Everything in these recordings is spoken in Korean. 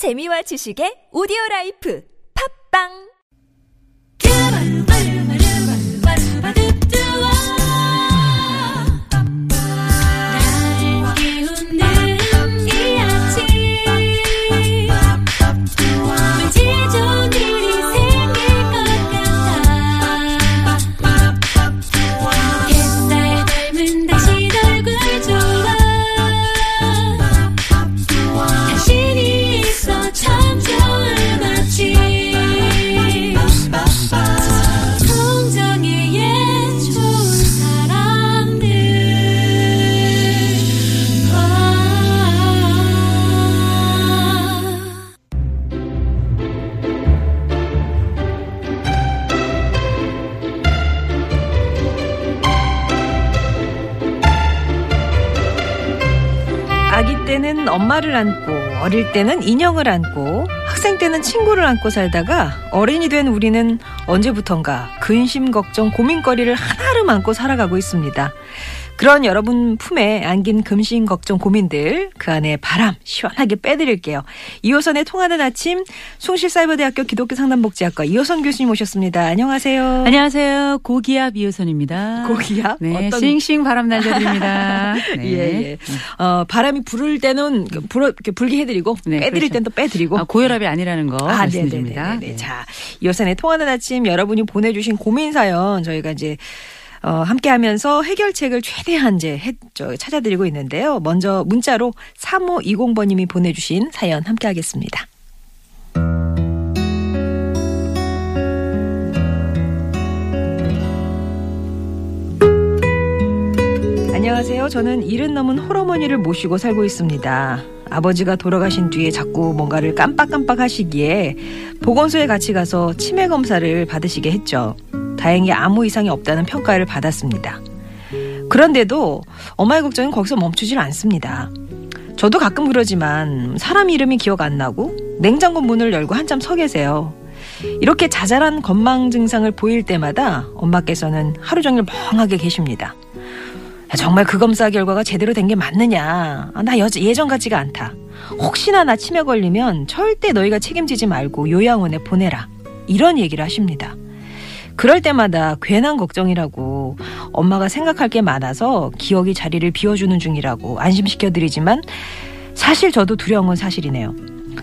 재미와 지식의 오디오 라이프. 팝빵 엄마를 안고 어릴 때는 인형을 안고 학생 때는 친구를 안고 살다가 어른이 된 우리는 언제부턴가 근심 걱정 고민거리를 하나를 안고 살아가고 있습니다. 그런 여러분 품에 안긴 근심 걱정 고민들 그 안에 바람 시원하게 빼드릴게요. 이호선의 통하는 아침 숭실사이버대학교 기독교 상담복지학과 이호선 교수님 오셨습니다. 안녕하세요. 안녕하세요. 고기압 이호선입니다. 고기압? 네, 어떤- 싱싱 바람 날려드립니다. 네. 예, 예. 어, 바람이 불을 때는 그 불어, 불게 해드리고 네, 빼드릴 그렇죠. 땐또 빼드리고 아, 고혈압이 아니라는 거 아, 말씀드립니다. 네네네. 네. 자, 이호선의 통하는 아침 여러분이 보내주신 고민 사연 저희가 이제 어, 함께 하면서 해결책을 최대한 이제 해, 저, 찾아드리고 있는데요. 먼저 문자로 3520번님이 보내주신 사연 함께 하겠습니다. 안녕하세요. 저는 일은 넘은 홀어머니를 모시고 살고 있습니다. 아버지가 돌아가신 뒤에 자꾸 뭔가를 깜빡깜빡 하시기에 보건소에 같이 가서 치매 검사를 받으시게 했죠. 다행히 아무 이상이 없다는 평가를 받았습니다. 그런데도 엄마의 걱정은 거기서 멈추질 않습니다. 저도 가끔 그러지만 사람 이름이 기억 안 나고 냉장고 문을 열고 한참 서 계세요. 이렇게 자잘한 건망 증상을 보일 때마다 엄마께서는 하루 종일 멍하게 계십니다. 야, 정말 그 검사 결과가 제대로 된 게 맞느냐. 아, 나 여, 예전 같지가 않다. 혹시나 나 치매 걸리면 절대 너희가 책임지지 말고 요양원에 보내라. 이런 얘기를 하십니다. 그럴 때마다 괜한 걱정이라고 엄마가 생각할 게 많아서 기억이 자리를 비워주는 중이라고 안심시켜드리지만 사실 저도 두려운 건 사실이네요.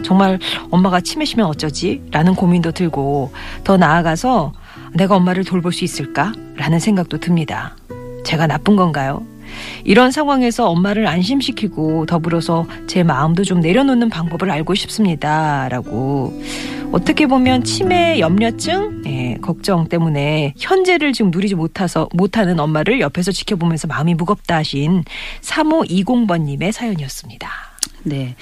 정말 엄마가 치매 시면 어쩌지? 라는 고민도 들고 더 나아가서 내가 엄마를 돌볼 수 있을까? 라는 생각도 듭니다. 제가 나쁜 건가요? 이런 상황에서 엄마를 안심시키고 더불어서 제 마음도 좀 내려놓는 방법을 알고 싶습니다. 라고. 어떻게 보면 치매 염려증, 예, 걱정 때문에 현재를 지금 누리지 못해서, 못하는 엄마를 옆에서 지켜보면서 마음이 무겁다 하신 3520번님의 사연이었습니다. 네.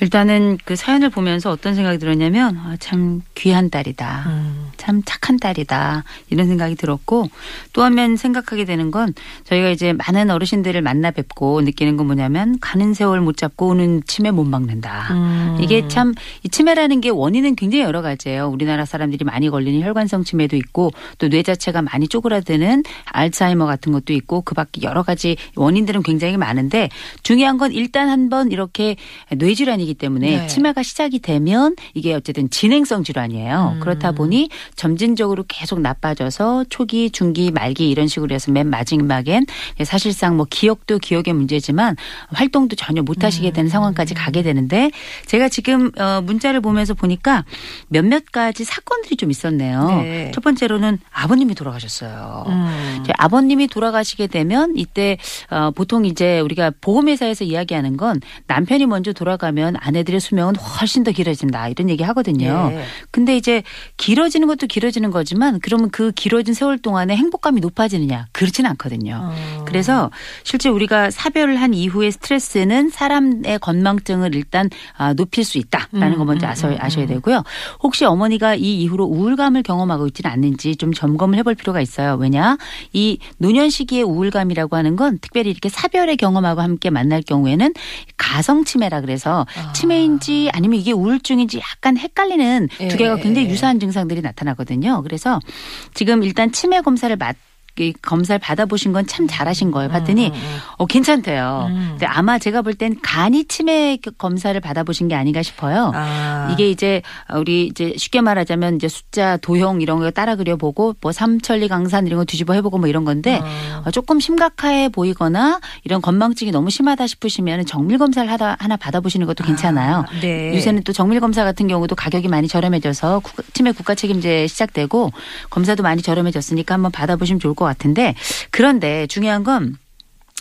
일단은 그 사연을 보면서 어떤 생각이 들었냐면 아, 참 귀한 딸이다. 음. 참 착한 딸이다. 이런 생각이 들었고 또 한면 생각하게 되는 건 저희가 이제 많은 어르신들을 만나 뵙고 느끼는 건 뭐냐면 가는 세월 못 잡고 오는 치매 못 막는다. 음. 이게 참 이 치매라는 게 원인은 굉장히 여러 가지예요. 우리나라 사람들이 많이 걸리는 혈관성 치매도 있고 또 뇌 자체가 많이 쪼그라드는 알츠하이머 같은 것도 있고 그 밖에 여러 가지 원인들은 굉장히 많은데 중요한 건 일단 한번 이렇게 뇌질환이 기 때문에 네. 치매가 시작이 되면 이게 어쨌든 진행성 질환이에요. 음. 그렇다 보니 점진적으로 계속 나빠져서 초기, 중기, 말기 이런 식으로 해서 맨 마지막엔 사실상 뭐 기억도 기억의 문제지만 활동도 전혀 못 하시게 음. 되는 상황까지 가게 되는데 제가 지금 어 문자를 보면서 보니까 몇몇 가지 사건들이 좀 있었네요. 네. 첫 번째로는 아버님이 돌아가셨어요. 음. 아버님이 돌아가시게 되면 이때 어 보통 이제 우리가 보험회사에서 이야기하는 건 남편이 먼저 돌아가면 아내들의 수명은 훨씬 더 길어진다 이런 얘기 하거든요. 예. 근데 이제 길어지는 것도 길어지는 거지만 그러면 그 길어진 세월 동안에 행복감이 높아지느냐 그렇지는 않거든요. 어. 그래서 실제 우리가 사별을 한 이후의 스트레스는 사람의 건망증을 일단 아, 높일 수 있다라는 음, 거 먼저 음, 아셔, 음, 아셔야 음. 되고요. 혹시 어머니가 이 이후로 우울감을 경험하고 있지는 않는지 좀 점검을 해볼 필요가 있어요. 왜냐 이 노년 시기의 우울감이라고 하는 건 특별히 이렇게 사별의 경험하고 함께 만날 경우에는 가성 치매라 그래서 아. 치매인지 아니면 이게 우울증인지 약간 헷갈리는 예, 두 개가 굉장히 예. 유사한 증상들이 나타나거든요. 그래서 지금 일단 치매 검사를 받이 검사를 받아보신 건 참 잘하신 거예요. 봤더니 어 괜찮대요. 음. 근데 아마 제가 볼 땐 간이 치매 검사를 받아보신 게 아닌가 싶어요. 아. 이게 이제 우리 이제 쉽게 말하자면 이제 숫자 도형 이런 거 따라 그려보고 뭐 삼천리 강산 이런 거 뒤집어 해보고 뭐 이런 건데 아. 어, 조금 심각해 보이거나 이런 건망증이 너무 심하다 싶으시면 정밀 검사를 하다 하나 받아보시는 것도 괜찮아요. 아, 네. 요새는 또 정밀 검사 같은 경우도 가격이 많이 저렴해져서 국- 치매 국가 책임제 시작되고 검사도 많이 저렴해졌으니까 한번 받아보시면 좋을 것 같은데 그런데 중요한 건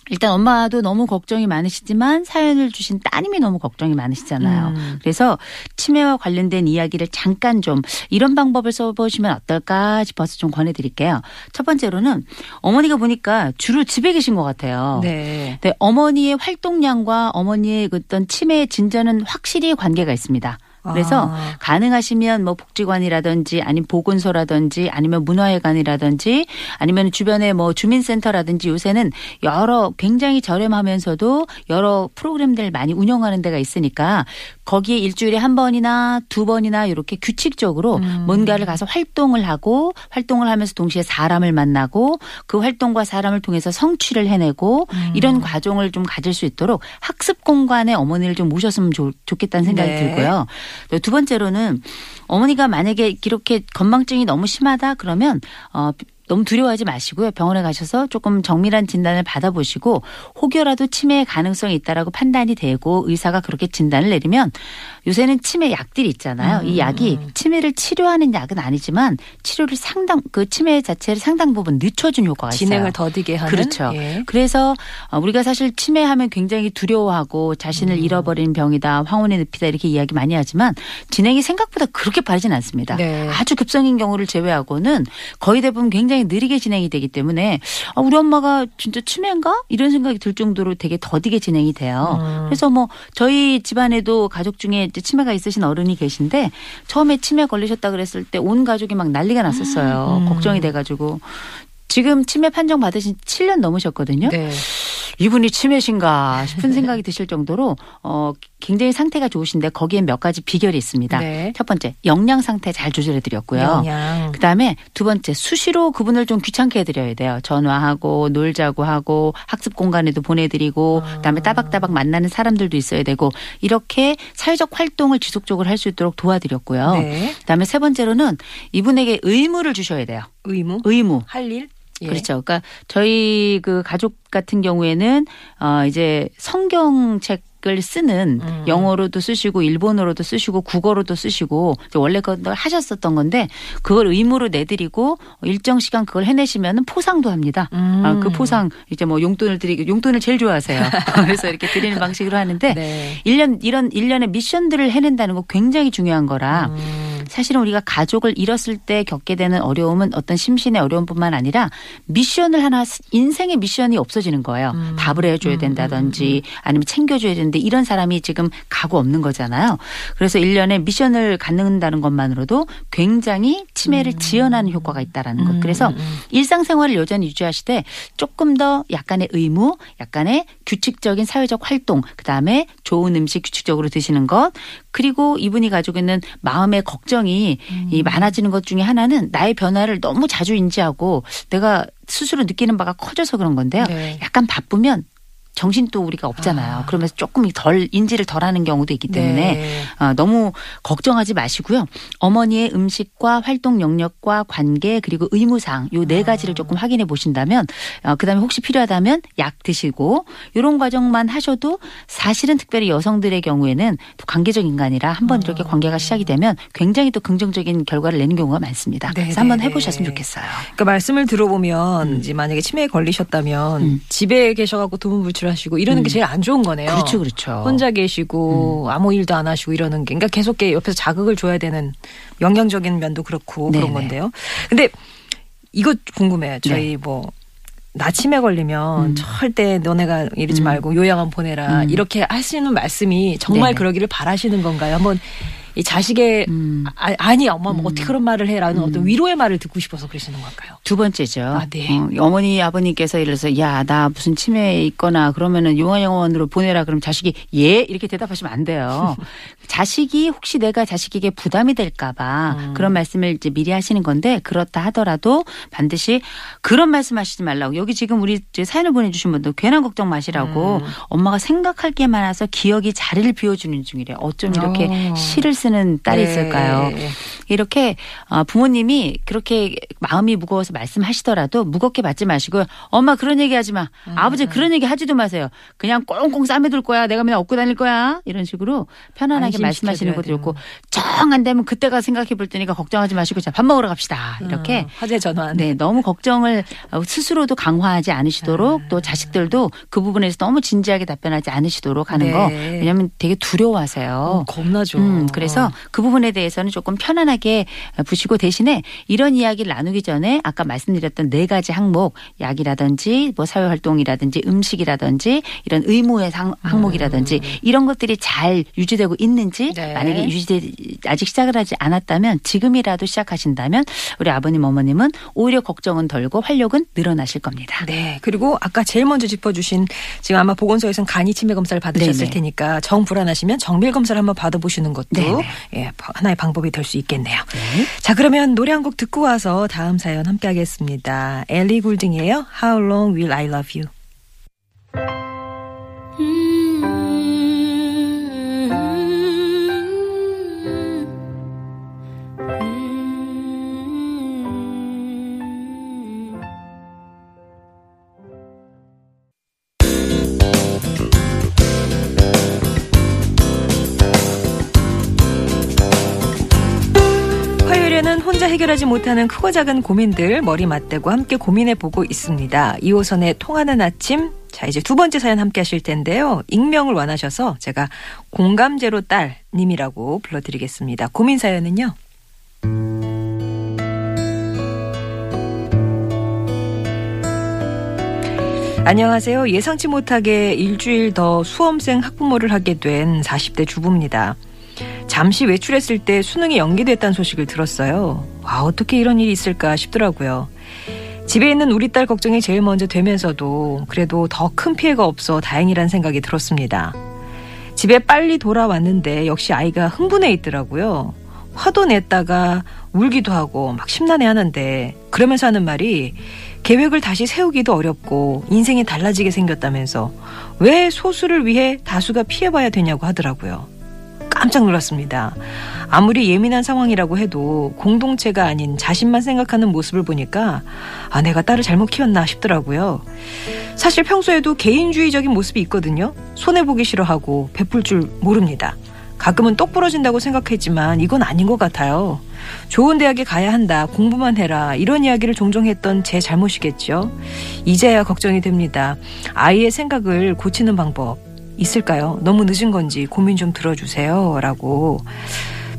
일단 엄마도 너무 걱정이 많으시지만 사연을 주신 따님이 너무 걱정이 많으시잖아요. 음. 그래서 치매와 관련된 이야기를 잠깐 좀 이런 방법을 써보시면 어떨까 싶어서 좀 권해드릴게요. 첫 번째로는 어머니가 보니까 주로 집에 계신 것 같아요. 네. 네, 어머니의 활동량과 어머니의 그 어떤 치매의 진전은 확실히 관계가 있습니다. 그래서 아. 가능하시면 뭐 복지관이라든지 아니면 보건소라든지 아니면 문화회관이라든지 아니면 주변에 뭐 주민센터라든지 요새는 여러 굉장히 저렴하면서도 여러 프로그램들 많이 운영하는 데가 있으니까 거기에 일주일에 한 번이나 두 번이나 이렇게 규칙적으로 뭔가를 가서 활동을 하고 활동을 하면서 동시에 사람을 만나고 그 활동과 사람을 통해서 성취를 해내고 이런 과정을 좀 가질 수 있도록 학습 공간에 어머니를 좀 모셨으면 좋, 좋겠다는 생각이 네. 들고요. 또 두 번째로는 어머니가 만약에 이렇게 건망증이 너무 심하다 그러면 어 너무 두려워하지 마시고요. 병원에 가셔서 조금 정밀한 진단을 받아보시고 혹여라도 치매의 가능성이 있다라고 판단이 되고 의사가 그렇게 진단을 내리면 요새는 치매 약들이 있잖아요. 음. 이 약이 치매를 치료하는 약은 아니지만 치료를 상당 그 치매 자체를 상당 부분 늦춰준 효과가 있어요. 진행을 더디게 하는. 그렇죠. 예. 그래서 어, 우리가 사실 치매하면 굉장히 두려워하고 자신을 음. 잃어버린 병이다, 황혼의 늪이다 이렇게 이야기 많이 하지만 진행이 생각보다 그렇게 빠르진 않습니다. 네. 아주 급성인 경우를 제외하고는 거의 대부분 굉장히 느리게 진행이 되기 때문에 아, 우리 엄마가 진짜 치매인가 이런 생각이 들 정도로 되게 더디게 진행이 돼요. 음. 그래서 뭐 저희 집안에도 가족 중에 치매가 있으신 어른이 계신데 처음에 치매 걸리셨다 그랬을 때 온 가족이 막 난리가 났었어요. 음. 걱정이 돼가지고. 지금 치매 판정 받으신 7년 넘으셨거든요. 네. 이분이 치매신가 싶은 생각이 드실 정도로 어 굉장히 상태가 좋으신데 거기에 몇 가지 비결이 있습니다. 네. 첫 번째 영양 상태 잘 조절해 드렸고요. 영양. 그다음에 두 번째 수시로 그분을 좀 귀찮게 해드려야 돼요. 전화하고 놀자고 하고 학습 공간에도 보내드리고 아. 그다음에 따박따박 만나는 사람들도 있어야 되고 이렇게 사회적 활동을 지속적으로 할 수 있도록 도와드렸고요. 네. 그다음에 세 번째로는 이분에게 의무를 주셔야 돼요. 의무. 의무. 할 일. 예. 그렇죠. 그러니까 저희 그 가족 같은 경우에는 어 이제 성경책 을 쓰는 음. 영어로도 쓰시고 일본어로도 쓰시고 국어로도 쓰시고 원래 그걸 하셨었던 건데 그걸 의무로 내드리고 일정 시간 그걸 해내시면 포상도 합니다. 음. 아, 그 포상 이제 뭐 용돈을 드리고 용돈을 제일 좋아하세요. 그래서 이렇게 드리는 방식으로 하는데 네. 일년 이런 일년의 미션들을 해낸다는 거 굉장히 중요한 거라 음. 사실은 우리가 가족을 잃었을 때 겪게 되는 어려움은 어떤 심신의 어려움뿐만 아니라 미션을 하나 인생의 미션이 없어지는 거예요. 음. 답을 해줘야 된다든지 아니면 챙겨줘야 되는데 이런 사람이 지금 가고 없는 거잖아요. 그래서 일년에 미션을 갖는다는 것만으로도 굉장히 치매를 지연하는 효과가 있다라는 것. 그래서 일상생활을 여전히 유지하시되 조금 더 약간의 의무, 약간의 규칙적인 사회적 활동, 그 다음에 좋은 음식 규칙적으로 드시는 것, 그리고 이분이 가지고 있는 마음의 걱정이 이 많아지는 것 중에 하나는 나의 변화를 너무 자주 인지하고 내가 스스로 느끼는 바가 커져서 그런 건데요. 네. 약간 바쁘면 정신도 우리가 없잖아요. 아. 그러면서 조금 덜 인지를 덜 하는 경우도 있기 때문에 네. 어, 너무 걱정하지 마시고요. 어머니의 음식과 활동 영역과 관계 그리고 의무사항 요 네 가지를 조금 확인해 보신다면 어, 그다음에 혹시 필요하다면 약 드시고 이런 과정만 하셔도 사실은 특별히 여성들의 경우에는 또 관계적 인간이라 한번 이렇게 관계가 시작이 되면 굉장히 또 긍정적인 결과를 내는 경우가 많습니다. 네, 그래서 한번 네, 해보셨으면 네. 좋겠어요. 그러니까 말씀을 들어보면 이제 만약에 치매에 걸리셨다면 음. 집에 계셔갖고 두문불출 하시고 이러는 게 음. 제일 안 좋은 거네요. 그렇죠, 그렇죠. 혼자 계시고 아무 일도 안 하시고 이러는 게 그러니까 계속 이렇게 옆에서 자극을 줘야 되는 영양적인 면도 그렇고 그런 네네. 건데요. 근데 이거 궁금해요. 저희 뭐 나침에 걸리면 네. 음. 절대 너네가 이러지 음. 말고 요양원 보내라 음. 이렇게 하시는 말씀이 정말 네네. 그러기를 바라시는 건가요? 한번 이 자식의 음. 아, 아니 엄마 뭐 어떻게 그런 말을 해라는 어떤 위로의 말을 듣고 싶어서 그러시는 걸까요? 두 번째죠. 아, 네. 어, 어머니 아버님께서 예를 들어서 야 나 무슨 치매에 있거나 그러면은 용화영원으로 보내라 그러면 자식이 예 이렇게 대답하시면 안 돼요. 자식이 혹시 내가 자식에게 부담이 될까봐 음. 그런 말씀을 이제 미리 하시는 건데 그렇다 하더라도 반드시 그런 말씀하시지 말라고 여기 지금 우리 사연을 보내주신 분도 괜한 걱정 마시라고 음. 엄마가 생각할 게 많아서 기억이 자리를 비워주는 중이래. 어쩜 이렇게 어. 시를 쓰는 딸이 네. 있을까요? 이렇게 어, 부모님이 그렇게 마음이 무거워서 말씀하시더라도 무겁게 받지 마시고 엄마 그런 얘기 하지 마. 음, 아버지 그런 얘기 하지도 마세요. 그냥 꽁꽁 싸매둘 거야. 내가 맨날 업고 다닐 거야. 이런 식으로 편안하게 말씀하시는 것도. 좋고 정 안 되면 그때가 생각해 볼 테니까 걱정하지 마시고 자 밥 먹으러 갑시다. 이렇게 어, 화제 전환. 네, 너무 걱정을 어, 스스로도 강화하지 않으시도록 아. 또 자식들도 그 부분에서 너무 진지하게 답변하지 않으시도록 하는 네. 거. 왜냐하면 되게 두려워하세요. 어, 겁나죠. 음, 그래서 그 부분에 대해서는 조금 편안하게 부시고 대신에 이런 이야기를 나누기 전에 아까 말씀드렸던 네 가지 항목, 약이라든지 뭐 사회 활동이라든지 음식이라든지 이런 의무의 상- 항목이라든지 이런 것들이 잘 유지되고 있는지 네. 만약에 유지돼 아직 시작을 하지 않았다면 지금이라도 시작하신다면 우리 아버님 어머님은 오히려 걱정은 덜고 활력은 늘어나실 겁니다. 네. 그리고 아까 제일 먼저 짚어주신 지금 아마 보건소에서는 간이 치매 검사를 받으셨을 네네. 테니까 정 불안하시면 정밀 검사를 한번 받아보시는 것도 네네. 예, 하나의 방법이 될 수 있겠네요. 자 그러면 노래 한 곡 듣고 와서 다음 사연 함께 하겠습니다. 엘리 굴딩이에요. How long will I love you? 해결하지 못하는 크고 작은 고민들 머리 맞대고 함께 고민해 보고 있습니다. 2호선의 통하는 아침. 자, 이제 두 번째 사연 함께 하실 텐데요. 익명을 원하셔서 제가 공감제로 딸님이라고 불러드리겠습니다. 고민 사연은요. 안녕하세요. 예상치 못하게 일주일 더 수험생 학부모를 하게 된 40대 주부입니다. 잠시 외출했을 때 수능이 연기됐다는 소식을 들었어요. 와, 어떻게 이런 일이 있을까 싶더라고요. 집에 있는 우리 딸 걱정이 제일 먼저 되면서도 그래도 더 큰 피해가 없어 다행이란 생각이 들었습니다. 집에 빨리 돌아왔는데 역시 아이가 흥분해 있더라고요. 화도 냈다가 울기도 하고 막 심란해 하는데 그러면서 하는 말이 계획을 다시 세우기도 어렵고 인생이 달라지게 생겼다면서 왜 소수를 위해 다수가 피해봐야 되냐고 하더라고요. 깜짝 놀랐습니다. 아무리 예민한 상황이라고 해도 공동체가 아닌 자신만 생각하는 모습을 보니까 아, 내가 딸을 잘못 키웠나 싶더라고요. 사실 평소에도 개인주의적인 모습이 있거든요. 손해보기 싫어하고 베풀 줄 모릅니다. 가끔은 똑 부러진다고 생각했지만 이건 아닌 것 같아요. 좋은 대학에 가야 한다, 공부만 해라, 이런 이야기를 종종 했던 제 잘못이겠죠. 이제야 걱정이 됩니다. 아이의 생각을 고치는 방법 있을까요? 너무 늦은 건지 고민 좀 들어주세요. 라고.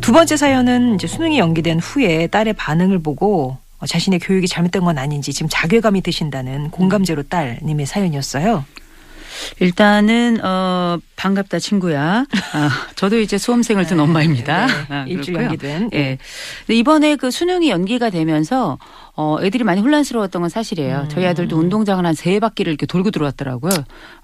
두 번째 사연은 이제 수능이 연기된 후에 딸의 반응을 보고 어, 자신의 교육이 잘못된 건 아닌지 지금 자괴감이 드신다는 공감제로 딸님의 사연이었어요. 일단은 어 반갑다 친구야. 아, 저도 이제 수험생을 둔 엄마입니다. 네, 아, 일주일. 연기된. 예. 근데 이번에 그 수능이 연기가 되면서 어 애들이 많이 혼란스러웠던 건 사실이에요. 음. 저희 아들도 운동장을 한 세 바퀴를 이렇게 돌고 들어왔더라고요.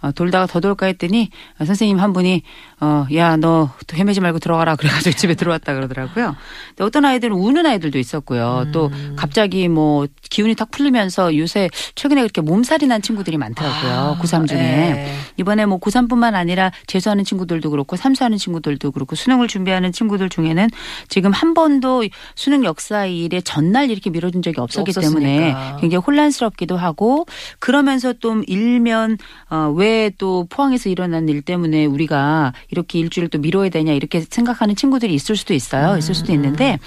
어, 돌다가 더 돌까 했더니 어, 선생님 한 분이 어 야 너 헤매지 말고 들어가라 그래가지고 집에 들어왔다 그러더라고요. 근데 어떤 아이들은 우는 아이들도 있었고요. 또 음. 갑자기 뭐 기운이 탁 풀리면서 요새 최근에 그렇게 몸살이 난 친구들이 많더라고요. 아, 고3 중에. 네. 이번에 뭐 고3뿐만 아니라 재수하는 친구들도 그렇고 삼수하는 친구들도 그렇고 수능을 준비하는 친구들 중에는 지금 한 번도 수능 역사 일에 전날 이렇게 미뤄진 적이 없 었기 없었으니까. 때문에 굉장히 혼란스럽기도 하고 그러면서 또 일면 어, 왜 또 포항에서 일어난 일 때문에 우리가 이렇게 일주일 또 미뤄야 되냐 이렇게 생각하는 친구들이 있을 수도 있어요. 있을 수도 있는데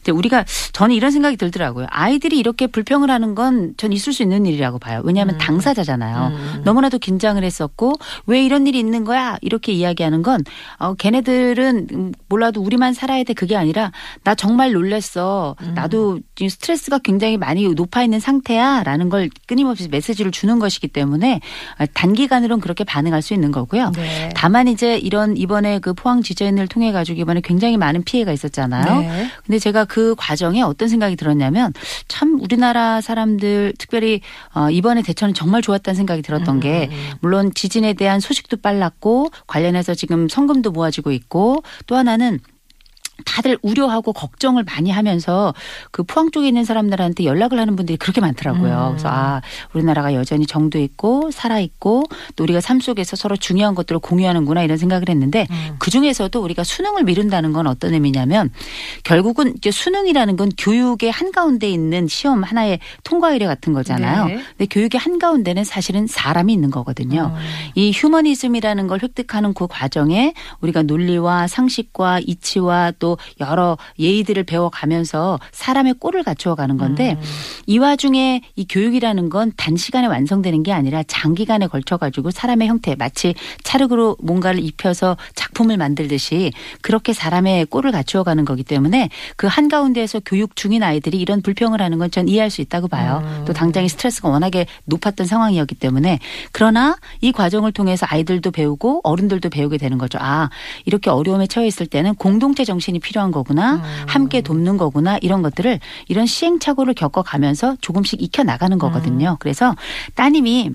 이제 우리가 저는 이런 생각이 들더라고요. 아이들이 이렇게 불평을 하는 건 전 있을 수 있는 일이라고 봐요. 왜냐하면 당사자잖아요. 음. 너무나도 긴장을 했었고 왜 이런 일이 있는 거야 이렇게 이야기하는 건 어, 걔네들은 음, 몰라도 우리만 살아야 돼 그게 아니라 나 정말 놀랬어. 음. 나도 지금 스트레스가 굉장히 많이 높아 있는 상태야라는 걸 끊임없이 메시지를 주는 것이기 때문에 어, 단기간으로는 그렇게 반응할 수 있는 거고요. 네. 다만 이제 이런 이번에 그 포항 지진을 통해 가지고 이번에 굉장히 많은 피해가 있었잖아요. 네. 근데 제가 그 과정에 어떤 생각이 들었냐면 참 우리나라 사람들 특별히 어, 이번에 대처는 정말 좋았다는 생각이 들었던 게 물론 지진에 대한 소식도 빨랐고 관련해서 지금 성금도 모아지고 있고 또 하나는 다들 우려하고 걱정을 많이 하면서 그 포항 쪽에 있는 사람들한테 연락을 하는 분들이 그렇게 많더라고요. 그래서 아 우리나라가 여전히 정도 있고 살아 있고 또 우리가 삶 속에서 서로 중요한 것들을 공유하는구나 이런 생각을 했는데 그 중에서도 우리가 수능을 미룬다는 건 어떤 의미냐면 결국은 이제 수능이라는 건 교육의 한 가운데 있는 시험 하나의 통과 의례 같은 거잖아요. 네. 근데 교육의 한 가운데는 사실은 사람이 있는 거거든요. 이 휴머니즘이라는 걸 획득하는 그 과정에 우리가 논리와 상식과 이치와 또 여러 예의들을 배워가면서 사람의 꼴을 갖추어 가는 건데 이 와중에 이 교육이라는 건 단시간에 완성되는 게 아니라 장기간에 걸쳐 가지고 사람의 형태 마치 찰흙으로 뭔가를 입혀서 작품을 만들듯이 그렇게 사람의 꼴을 갖추어 가는 거기 때문에 그 한가운데에서 교육 중인 아이들이 이런 불평을 하는 건 전 이해할 수 있다고 봐요. 또 당장에 스트레스가 워낙에 높았던 상황이었기 때문에 그러나 이 과정을 통해서 아이들도 배우고 어른들도 배우게 되는 거죠. 아 이렇게 어려움에 처해 있을 때는 공동체 정신 이 필요한 거구나, 함께 돕는 거구나 이런 것들을 이런 시행착오를 겪어가면서 조금씩 익혀 나가는 거거든요. 그래서 따님이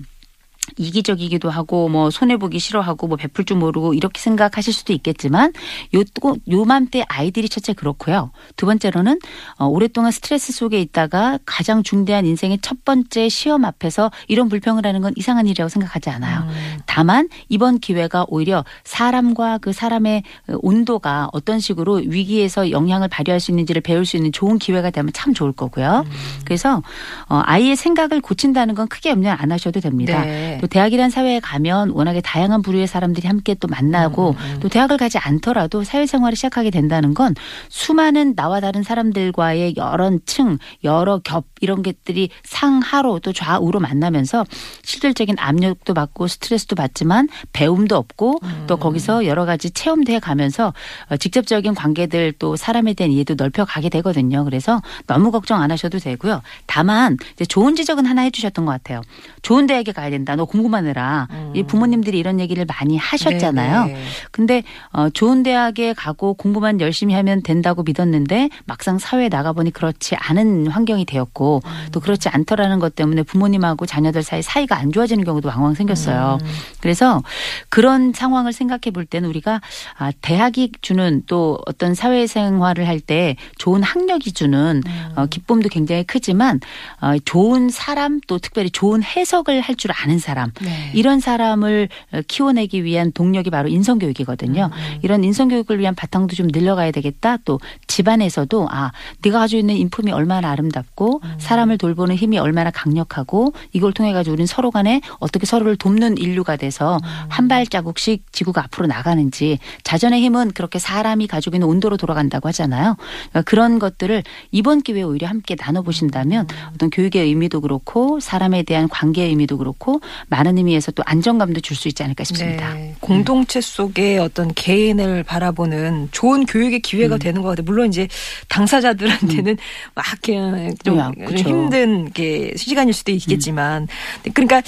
이기적이기도 하고 뭐 손해 보기 싫어하고 뭐 베풀 줄 모르고 이렇게 생각하실 수도 있겠지만 요 요맘때 아이들이 첫째 그렇고요. 두 번째로는 어, 오랫동안 스트레스 속에 있다가 가장 중대한 인생의 첫 번째 시험 앞에서 이런 불평을 하는 건 이상한 일이라고 생각하지 않아요. 다만 이번 기회가 오히려 사람과 그 사람의 온도가 어떤 식으로 위기에서 영향을 발휘할 수 있는지를 배울 수 있는 좋은 기회가 되면 참 좋을 거고요. 그래서 어, 아이의 생각을 고친다는 건 크게 염려 안 하셔도 됩니다. 네. 또 대학이란 사회에 가면 워낙에 다양한 부류의 사람들이 함께 또 만나고 음, 또 대학을 가지 않더라도 사회생활을 시작하게 된다는 건 수많은 나와 다른 사람들과의 여러 층, 여러 겹 이런 것들이 상하로 또 좌우로 만나면서 실질적인 압력도 받고 스트레스도 받지만 배움도 없고 음. 또 거기서 여러 가지 체험도 해 가면서 어, 직접적인 관계들 또 사람에 대한 이해도 넓혀 가게 되거든요. 그래서 너무 걱정 안 하셔도 되고요. 다만 이제 좋은 지적은 하나 해주셨던 것 같아요. 좋은 대학에 가야 된다. 너 공부만 해라. 이 부모님들이 이런 얘기를 많이 하셨잖아요. 음. 네, 네. 근데 어 좋은 대학에 가고 공부만 열심히 하면 된다고 믿었는데 막상 사회에 나가 보니 그렇지 않은 환경이 되었고 음. 또 그렇지 않더라는 것 때문에 부모님하고 자녀들 사이 사이가 안 좋아지는 경우도 왕왕 생겼어요. 음. 그래서 그런 상황을 생각해 볼 때는 우리가 아 대학이 주는 또 어떤 사회생활을 할 때 좋은 학력이 주는 음. 어 기쁨도 굉장히 크지만 어 좋은 사람 또 특별히 좋은 해석을 할 줄 아는 사람 네. 이런 사람을 어, 키워내기 위한 동력이 바로 인성교육이거든요. 음, 이런 인성교육을 위한 바탕도 좀 늘려가야 되겠다. 또 집안에서도 아 네가 가지고 있는 인품이 얼마나 아름답고 음. 사람을 돌보는 힘이 얼마나 강력하고 이걸 통해 가지고 우리는 서로 간에 어떻게 서로를 돕는 인류가 돼서 음. 한 발자국씩 지구가 앞으로 나가는지 자전의 힘은 그렇게 사람이 가지고 있는 온도로 돌아간다고 하잖아요. 그러니까 그런 것들을 이번 기회에 오히려 함께 나눠보신다면 음. 어떤 교육의 의미도 그렇고 사람에 대한 관계의 의미도 그렇고 많은 의미에서 또 안정감도 줄 수 있지 않을까 싶습니다. 네. 공동체 속에 어떤 개인을 바라보는 좋은 교육의 기회가 음. 되는 것 같아요. 물론 이제 당사자들한테는 막 그냥 좀 야, 그쵸. 힘든 게 시간일 수도 있겠지만 그러니까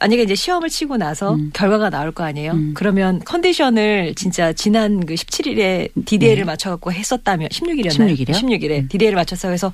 만약에 이제 시험을 치고 나서 음. 결과가 나올 거 아니에요. 음. 그러면 컨디션을 진짜 지난 그 17일에 디데이를 맞춰갖고 했었다면 16일이었나요? 16일 이요? 16일에 디데이를 맞춰서 해서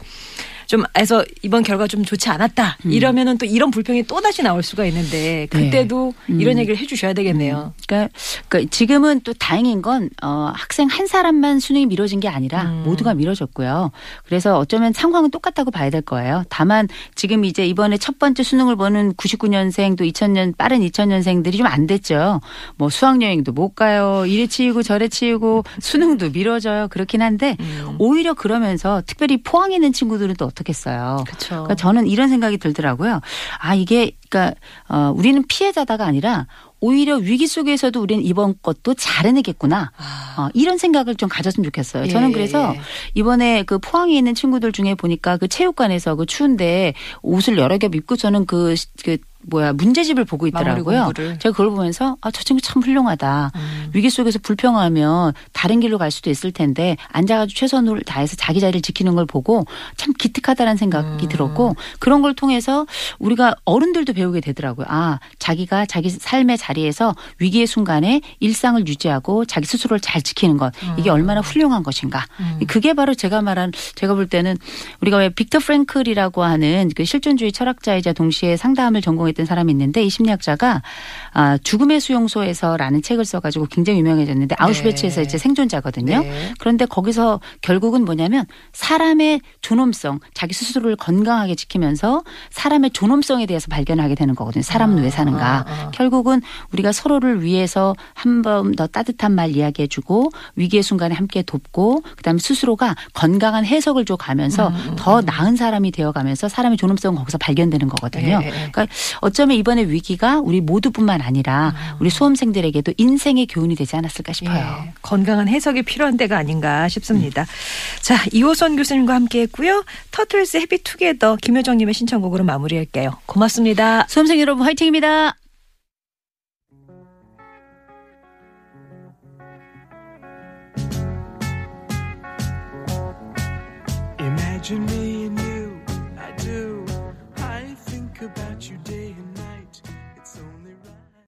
좀 해서 이번 결과 좀 좋지 않았다. 음. 이러면은 또 이런 불평이 또 다시 나올 수가 있는데 그때도 음. 이런 얘기를 해주셔야 되겠네요. 그러니까, 그러니까 지금은 또 다행인 건 어, 학생 한 사람만 수능이 미뤄진 게 아니라 음. 모두가 미뤄졌고요. 그래서 어쩌면 상황은 똑같다고 봐야 될 거예요. 다만 지금 이제 이번에 첫 번째 수능을 보는 99년생 또 2000년 빠른 2000년생들이 좀 안 됐죠. 뭐 수학 여행도 못 가요. 이래 치이고 저래 치이고 수능도 미뤄져요. 그렇긴 한데 음. 오히려 그러면서 특별히 포항에 있는 친구들은 또 어떻겠어요. 그렇죠. 그러니까 저는 이런 생각이 들더라고요. 아 이게 그러니까 어, 우리는 피해자다가 아니라 오히려 위기 속에서도 우리는 이번 것도 잘 해내겠구나. 어, 이런 생각을 좀 가졌으면 좋겠어요. 저는 아. 예, 그래서 예. 이번에 그 포항에 있는 친구들 중에 보니까 그 체육관에서 그 추운데 옷을 여러 겹 입고 저는 그, 그 뭐야 문제집을 보고 있더라고요. 제가 그걸 보면서 아 저 친구 참 훌륭하다. 음. 위기 속에서 불평하면 다른 길로 갈 수도 있을 텐데 앉아가지고 최선을 다해서 자기 자리를 지키는 걸 보고 참 기특하다는 생각이 음. 들었고 그런 걸 통해서 우리가 어른들도 배우게 되더라고요. 아 자기가 자기 삶의 자리에서 위기의 순간에 일상을 유지하고 자기 스스로를 잘 지키는 것 이게 얼마나 훌륭한 것인가. 음. 그게 바로 제가 말한 제가 볼 때는 우리가 왜 빅터 프랭클이라고 하는 그 실존주의 철학자이자 동시에 상담을 전공했 던 사람이 있는데 이 심리학자가 아, 죽음의 수용소에서라는 책을 써가지고 굉장히 유명해졌는데 아우슈베츠에서 이제 생존자거든요. 네. 그런데 거기서 결국은 뭐냐면 사람의 존엄성, 자기 스스로를 건강하게 지키면서 사람의 존엄성에 대해서 발견하게 되는 거거든요. 사람은 왜 사는가. 아, 아. 결국은 우리가 서로를 위해서 한 번 더 따뜻한 말 이야기해주고 위기의 순간에 함께 돕고 그다음에 스스로가 건강한 해석을 줘 가면서 음, 더 나은 사람이 되어가면서 사람의 존엄성은 거기서 발견되는 거거든요. 예, 예. 그러니까 어쩌면 이번에 위기가 우리 모두뿐만 아니라 우리 수험생들에게도 인생의 교훈이 되지 않았을까 싶어요. 예, 건강한 해석이 필요한 때가 아닌가 싶습니다. 자, 이호선 교수님과 함께 했고요. 터틀스 해피 투게더 김효정님의 신청곡으로 마무리할게요. 고맙습니다. 수험생 여러분 화이팅입니다. Imagine me